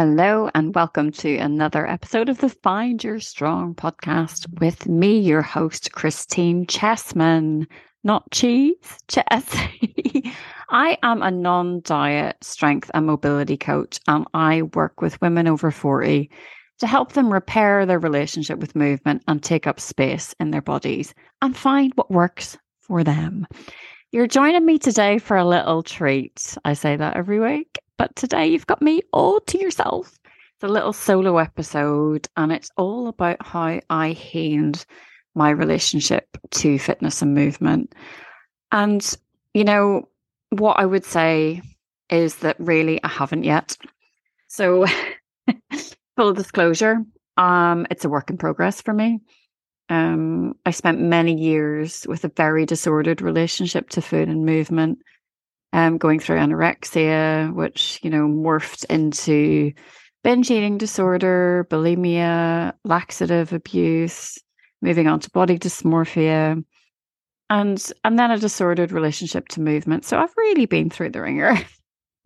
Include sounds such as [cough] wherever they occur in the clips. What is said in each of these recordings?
Hello, and welcome to another episode of the Find Your Strong podcast with me, your host, Christine Chessman. Not cheese, chess. [laughs] I am a non diet strength and mobility coach, and I work with women over 40 to help them repair their relationship with movement and take up space in their bodies and find what works for them. You're joining me today for a little treat. I say that every week, but today you've got me all to yourself. It's a little solo episode, and it's all about how I healed my relationship to fitness and movement. And, you know, what I would say is that really I haven't yet. So, [laughs] full disclosure, um, it's a work in progress for me. Um, I spent many years with a very disordered relationship to food and movement, um, going through anorexia, which, you know, morphed into binge eating disorder, bulimia, laxative abuse, moving on to body dysmorphia, and and then a disordered relationship to movement. So I've really been through the ringer.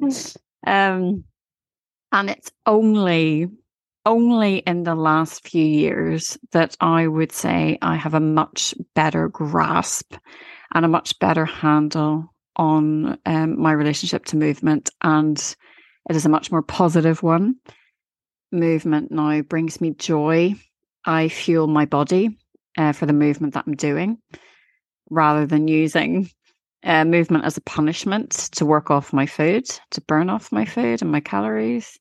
[laughs] um, and it's only only in the last few years that I would say I have a much better grasp and a much better handle on um, my relationship to movement. And it is a much more positive one. Movement now brings me joy. I fuel my body uh, for the movement that I'm doing rather than using uh, movement as a punishment to work off my food, to burn off my food and my calories.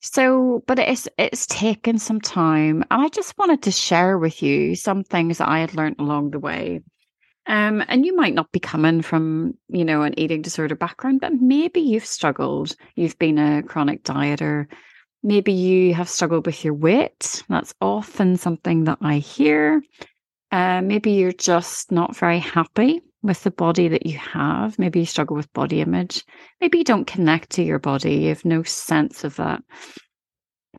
So, but it's it's taken some time, and I just wanted to share with you some things I had learned along the way. Um, and you might not be coming from, you know, an eating disorder background, but maybe you've struggled. You've been a chronic dieter. Maybe you have struggled with your weight. That's often something that I hear. Uh, maybe you're just not very happy with the body that you have. Maybe you struggle with body image. Maybe you don't connect to your body. You have no sense of that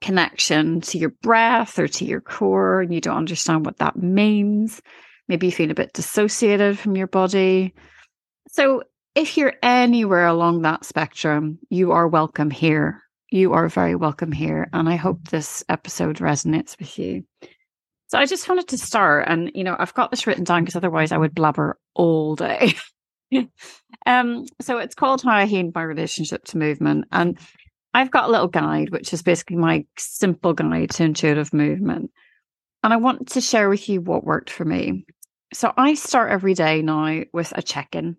connection to your breath or to your core, and you don't understand what that means. Maybe you feel a bit dissociated from your body. So, if you're anywhere along that spectrum, you are welcome here. You are very welcome here. And I hope this episode resonates with you. So I just wanted to start, and you know, I've got this written down because otherwise I would blabber all day. [laughs] um, so it's called How I Healed My Relationship to Movement, and I've got a little guide, which is basically my simple guide to intuitive movement, and I want to share with you what worked for me. So I start every day now with a check-in.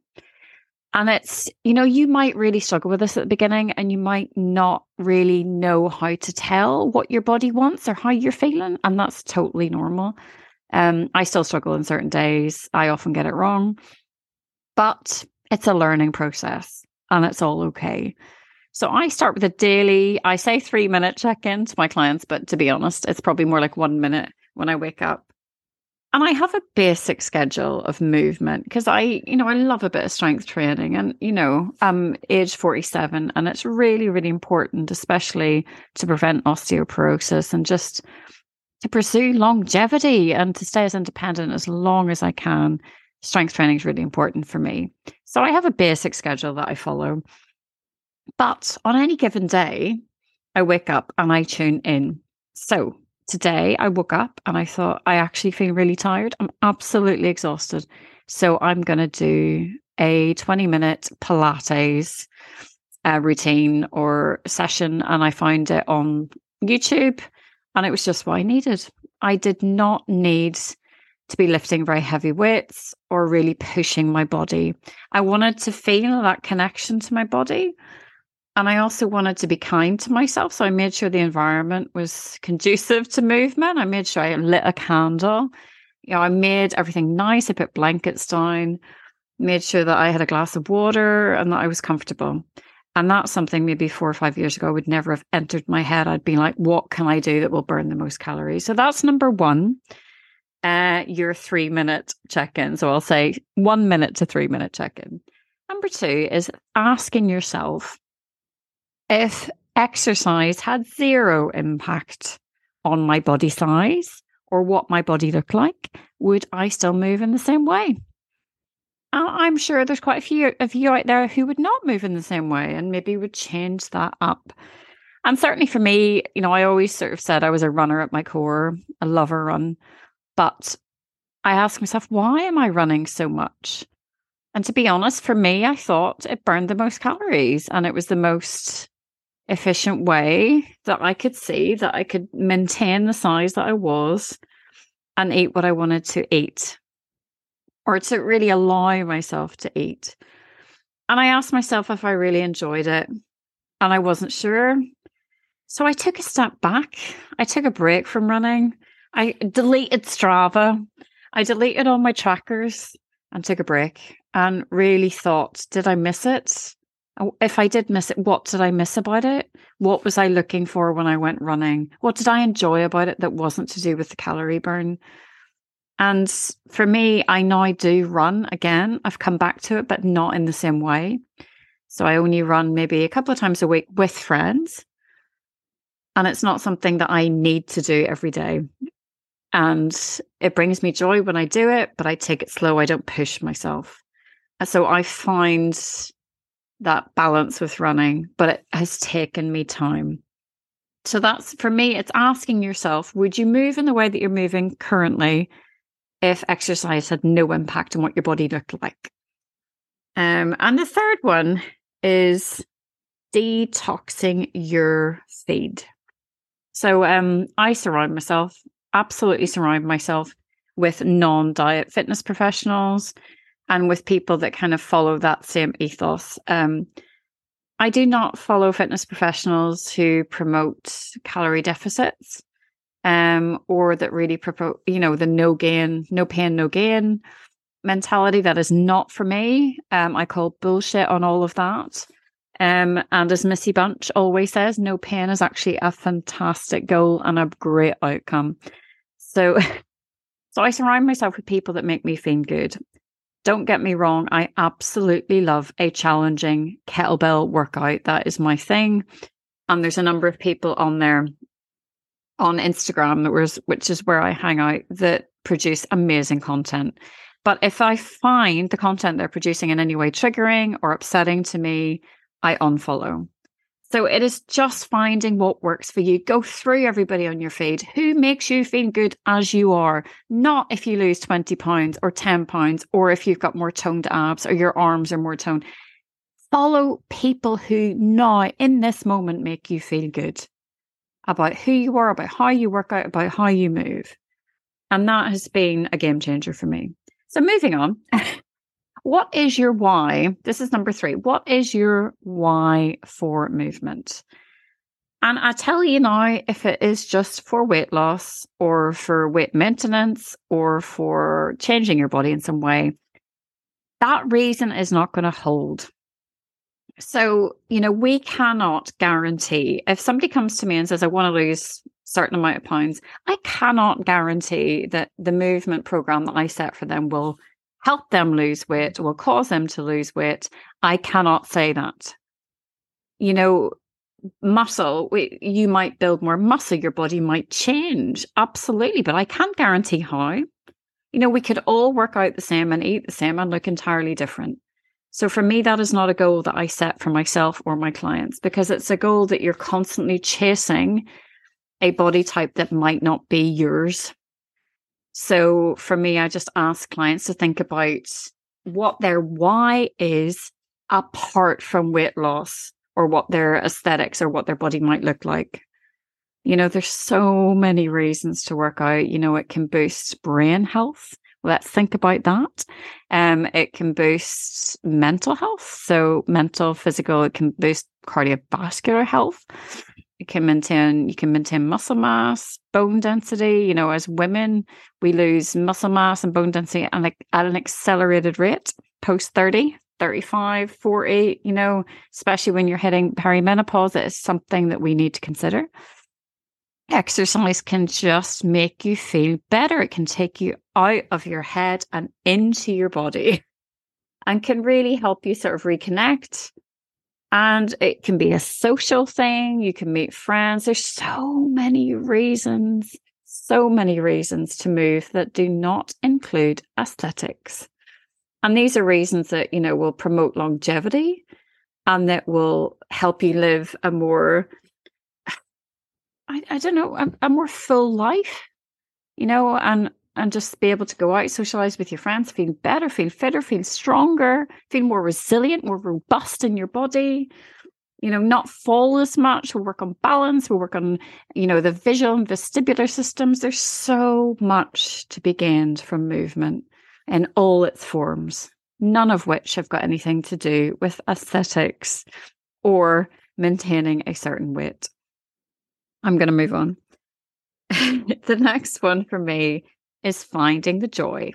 And it's, you know, you might really struggle with this at the beginning and you might not really know how to tell what your body wants or how you're feeling. And that's totally normal. Um, I still struggle in certain days. I often get it wrong, but it's a learning process and it's all okay. So I start with a daily, I say three minute check in to my clients, but to be honest, it's probably more like one minute when I wake up. And I have a basic schedule of movement because I, you know, I love a bit of strength training and, you know, I'm age 47 and it's really, really important, especially to prevent osteoporosis and just to pursue longevity and to stay as independent as long as I can. Strength training is really important for me. So I have a basic schedule that I follow. But on any given day, I wake up and I tune in. So today I woke up and I thought, I actually feel really tired. I'm absolutely exhausted. So I'm going to do a 20 minute Pilates uh, routine or session. And I found it on YouTube and it was just what I needed. I did not need to be lifting very heavy weights or really pushing my body. I wanted to feel that connection to my body. And I also wanted to be kind to myself. So I made sure the environment was conducive to movement. I made sure I lit a candle. You know, I made everything nice. I put blankets down, made sure that I had a glass of water and that I was comfortable. And that's something maybe four or five years ago would never have entered my head. I'd be like, what can I do that will burn the most calories? So that's number one. Uh, your three minute check in. So I'll say one minute to three minute check in. Number two is asking yourself, if exercise had zero impact on my body size or what my body looked like, would I still move in the same way? Uh, I'm sure there's quite a few of you out there who would not move in the same way and maybe would change that up. And certainly for me, you know, I always sort of said I was a runner at my core, a lover run. But I asked myself, why am I running so much? And to be honest, for me, I thought it burned the most calories and it was the most efficient way that I could see that I could maintain the size that I was and eat what I wanted to eat or to really allow myself to eat. And I asked myself if I really enjoyed it and I wasn't sure. So I took a step back. I took a break from running. I deleted Strava. I deleted all my trackers and took a break and really thought, did I miss it? Oh, if I did miss it, what did I miss about it? What was I looking for when I went running? What did I enjoy about it that wasn't to do with the calorie burn? And for me, I now do run again. I've come back to it, but not in the same way. So I only run maybe a couple of times a week with friends. And it's not something that I need to do every day. And it brings me joy when I do it, but I take it slow. I don't push myself. And so I find that balance with running, but it has taken me time. So that's for me, it's asking yourself would you move in the way that you're moving currently if exercise had no impact on what your body looked like? Um, and the third one is detoxing your feed. So um, I surround myself, absolutely surround myself with non diet fitness professionals and with people that kind of follow that same ethos. Um, I do not follow fitness professionals who promote calorie deficits um, or that really promote, you know, the no gain, no pain, no gain mentality. That is not for me. Um, I call bullshit on all of that. Um, and as Missy Bunch always says, no pain is actually a fantastic goal and a great outcome. So, [laughs] so I surround myself with people that make me feel good. Don't get me wrong, I absolutely love a challenging kettlebell workout. That is my thing. And there's a number of people on there on Instagram that was which is where I hang out that produce amazing content. But if I find the content they're producing in any way triggering or upsetting to me, I unfollow. So it is just finding what works for you. Go through everybody on your feed who makes you feel good as you are, not if you lose 20 pounds or 10 pounds, or if you've got more toned abs or your arms are more toned. Follow people who now, in this moment, make you feel good about who you are, about how you work out, about how you move. And that has been a game changer for me. So moving on. [laughs] What is your why? This is number three. What is your why for movement? And I tell you now, if it is just for weight loss or for weight maintenance or for changing your body in some way, that reason is not going to hold. So, you know, we cannot guarantee if somebody comes to me and says, I want to lose certain amount of pounds, I cannot guarantee that the movement program that I set for them will help them lose weight, mm-hmm. will cause them to lose weight. I cannot say that. You know, muscle, you might build more muscle, your body might change. Absolutely. But I can't guarantee how. You know, we could all work out the same and eat the same and look entirely different. So for me, that is not a goal that I set for myself or my clients because it's a goal that you're constantly chasing a body type that might not be yours. So for me, I just ask clients to think about what their why is apart from weight loss or what their aesthetics or what their body might look like. You know, there's so many reasons to work out. You know, it can boost brain health. Let's think about that. Um, it can boost mental health. So mental, physical, it can boost cardiovascular health you can maintain you can maintain muscle mass bone density. You know as women we lose muscle mass and bone density at, like, at an accelerated rate post 30 35 40 you know especially when you're hitting perimenopause it is something that we need to consider. Exercise can just make you feel better. It can take you out of your head and into your body [laughs] and can really help you sort of reconnect and it can be a social thing. You can meet friends. There's so many reasons, so many reasons to move that do not include aesthetics. And these are reasons that, you know, will promote longevity and that will help you live a more [sighs] I, I don't know, a, a more full life, you know, and and just be able to go out, socialize with your friends, feel better, feel fitter, feel stronger, feel more resilient, more robust in your body. You know, not fall as much. We work on balance. We work on, you know, the visual and vestibular systems. There's so much to be gained from movement in all its forms, none of which have got anything to do with aesthetics or maintaining a certain weight. I'm going to move on. [laughs] the next one for me is finding the joy.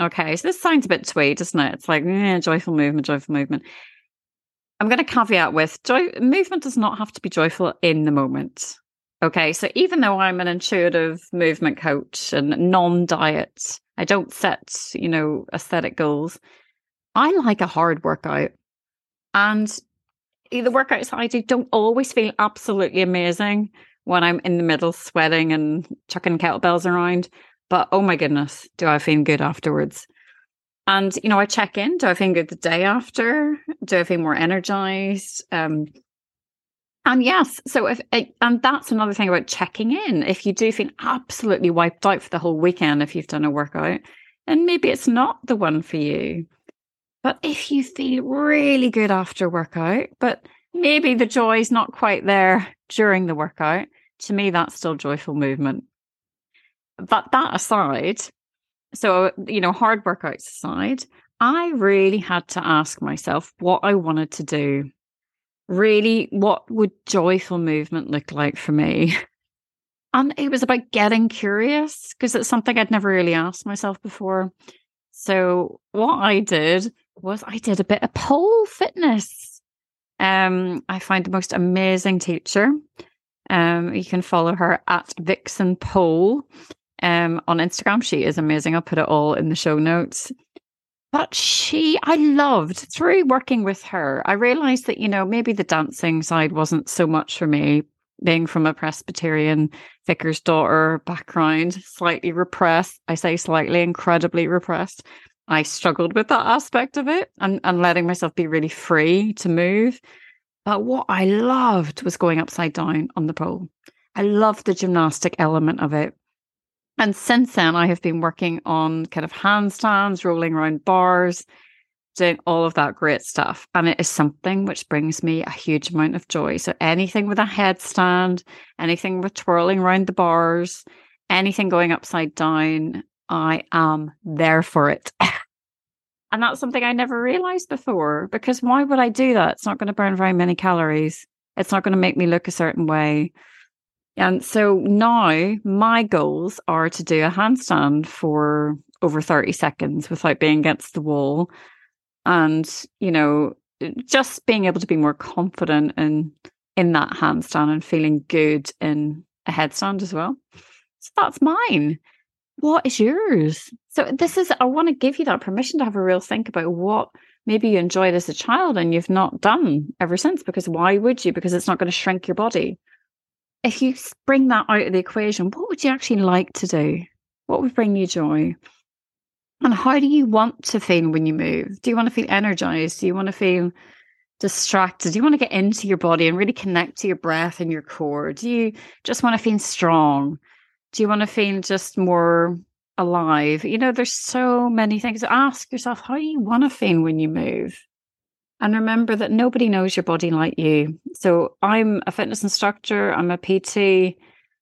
Okay, so this sounds a bit twee, doesn't it? It's like eh, joyful movement, joyful movement. I'm going to caveat with joy movement does not have to be joyful in the moment. Okay, so even though I'm an intuitive movement coach and non-diet, I don't set, you know, aesthetic goals. I like a hard workout. And the workouts I do don't always feel absolutely amazing when I'm in the middle sweating and chucking kettlebells around. But oh my goodness, do I feel good afterwards? And you know, I check in. Do I feel good the day after? Do I feel more energized? Um, and yes, so if and that's another thing about checking in. If you do feel absolutely wiped out for the whole weekend, if you've done a workout, and maybe it's not the one for you. But if you feel really good after workout, but maybe the joy is not quite there during the workout, to me, that's still joyful movement. But that aside, so, you know, hard workouts aside, I really had to ask myself what I wanted to do. Really, what would joyful movement look like for me? And it was about getting curious because it's something I'd never really asked myself before. So, what I did was I did a bit of pole fitness. Um, I find the most amazing teacher. Um, you can follow her at Vixen Pole um, on Instagram. She is amazing. I'll put it all in the show notes. But she, I loved through working with her. I realized that, you know, maybe the dancing side wasn't so much for me, being from a Presbyterian vicar's daughter background, slightly repressed. I say slightly, incredibly repressed. I struggled with that aspect of it and, and letting myself be really free to move. But what I loved was going upside down on the pole. I loved the gymnastic element of it. And since then, I have been working on kind of handstands, rolling around bars, doing all of that great stuff. And it is something which brings me a huge amount of joy. So anything with a headstand, anything with twirling around the bars, anything going upside down, I am there for it. [laughs] and that's something I never realized before because why would I do that? It's not going to burn very many calories. It's not going to make me look a certain way. And so now my goals are to do a handstand for over 30 seconds without being against the wall. And, you know, just being able to be more confident in in that handstand and feeling good in a headstand as well. So that's mine. What is yours? So this is I want to give you that permission to have a real think about what maybe you enjoyed as a child and you've not done ever since because why would you? Because it's not going to shrink your body if you bring that out of the equation, what would you actually like to do? What would bring you joy? And how do you want to feel when you move? Do you want to feel energized? Do you want to feel distracted? Do you want to get into your body and really connect to your breath and your core? Do you just want to feel strong? Do you want to feel just more alive? You know, there's so many things. Ask yourself, how do you want to feel when you move? And remember that nobody knows your body like you. So I'm a fitness instructor, I'm a PT,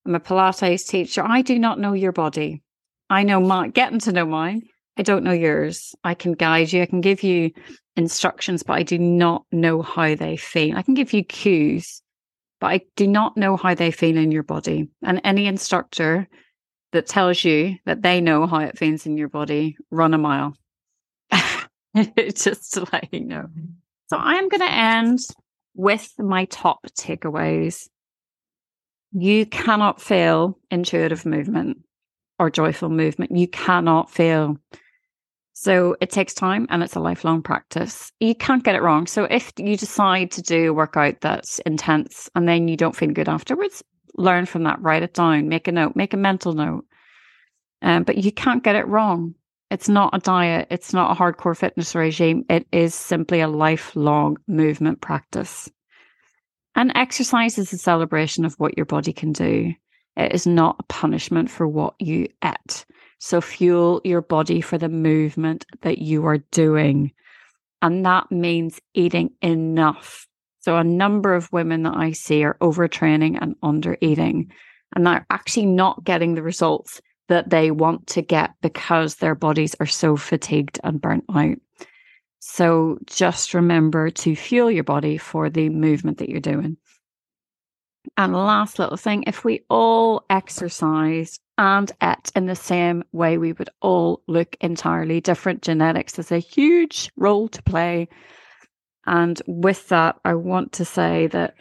I'm a Pilates teacher. I do not know your body. I know my getting to know mine. I don't know yours. I can guide you, I can give you instructions, but I do not know how they feel. I can give you cues, but I do not know how they feel in your body. And any instructor that tells you that they know how it feels in your body, run a mile. [laughs] Just to let you know. So I am going to end with my top takeaways. You cannot feel intuitive movement or joyful movement. You cannot feel. So it takes time and it's a lifelong practice. You can't get it wrong. So if you decide to do a workout that's intense and then you don't feel good afterwards, learn from that, write it down, make a note, make a mental note. Um, but you can't get it wrong. It's not a diet, it's not a hardcore fitness regime. It is simply a lifelong movement practice. And exercise is a celebration of what your body can do. It is not a punishment for what you ate. So fuel your body for the movement that you are doing. And that means eating enough. So a number of women that I see are overtraining and under eating, and they're actually not getting the results that they want to get because their bodies are so fatigued and burnt out. So just remember to fuel your body for the movement that you're doing. And last little thing if we all exercise and ate in the same way, we would all look entirely different. Genetics has a huge role to play. And with that, I want to say that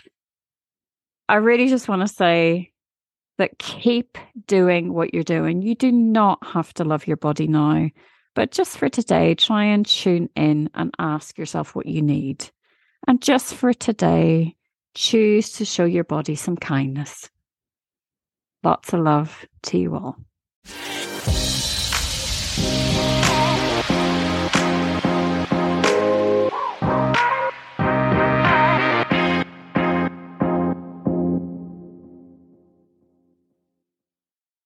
I really just want to say that keep doing what you're doing. You do not have to love your body now, but just for today, try and tune in and ask yourself what you need. And just for today, choose to show your body some kindness. Lots of love to you all.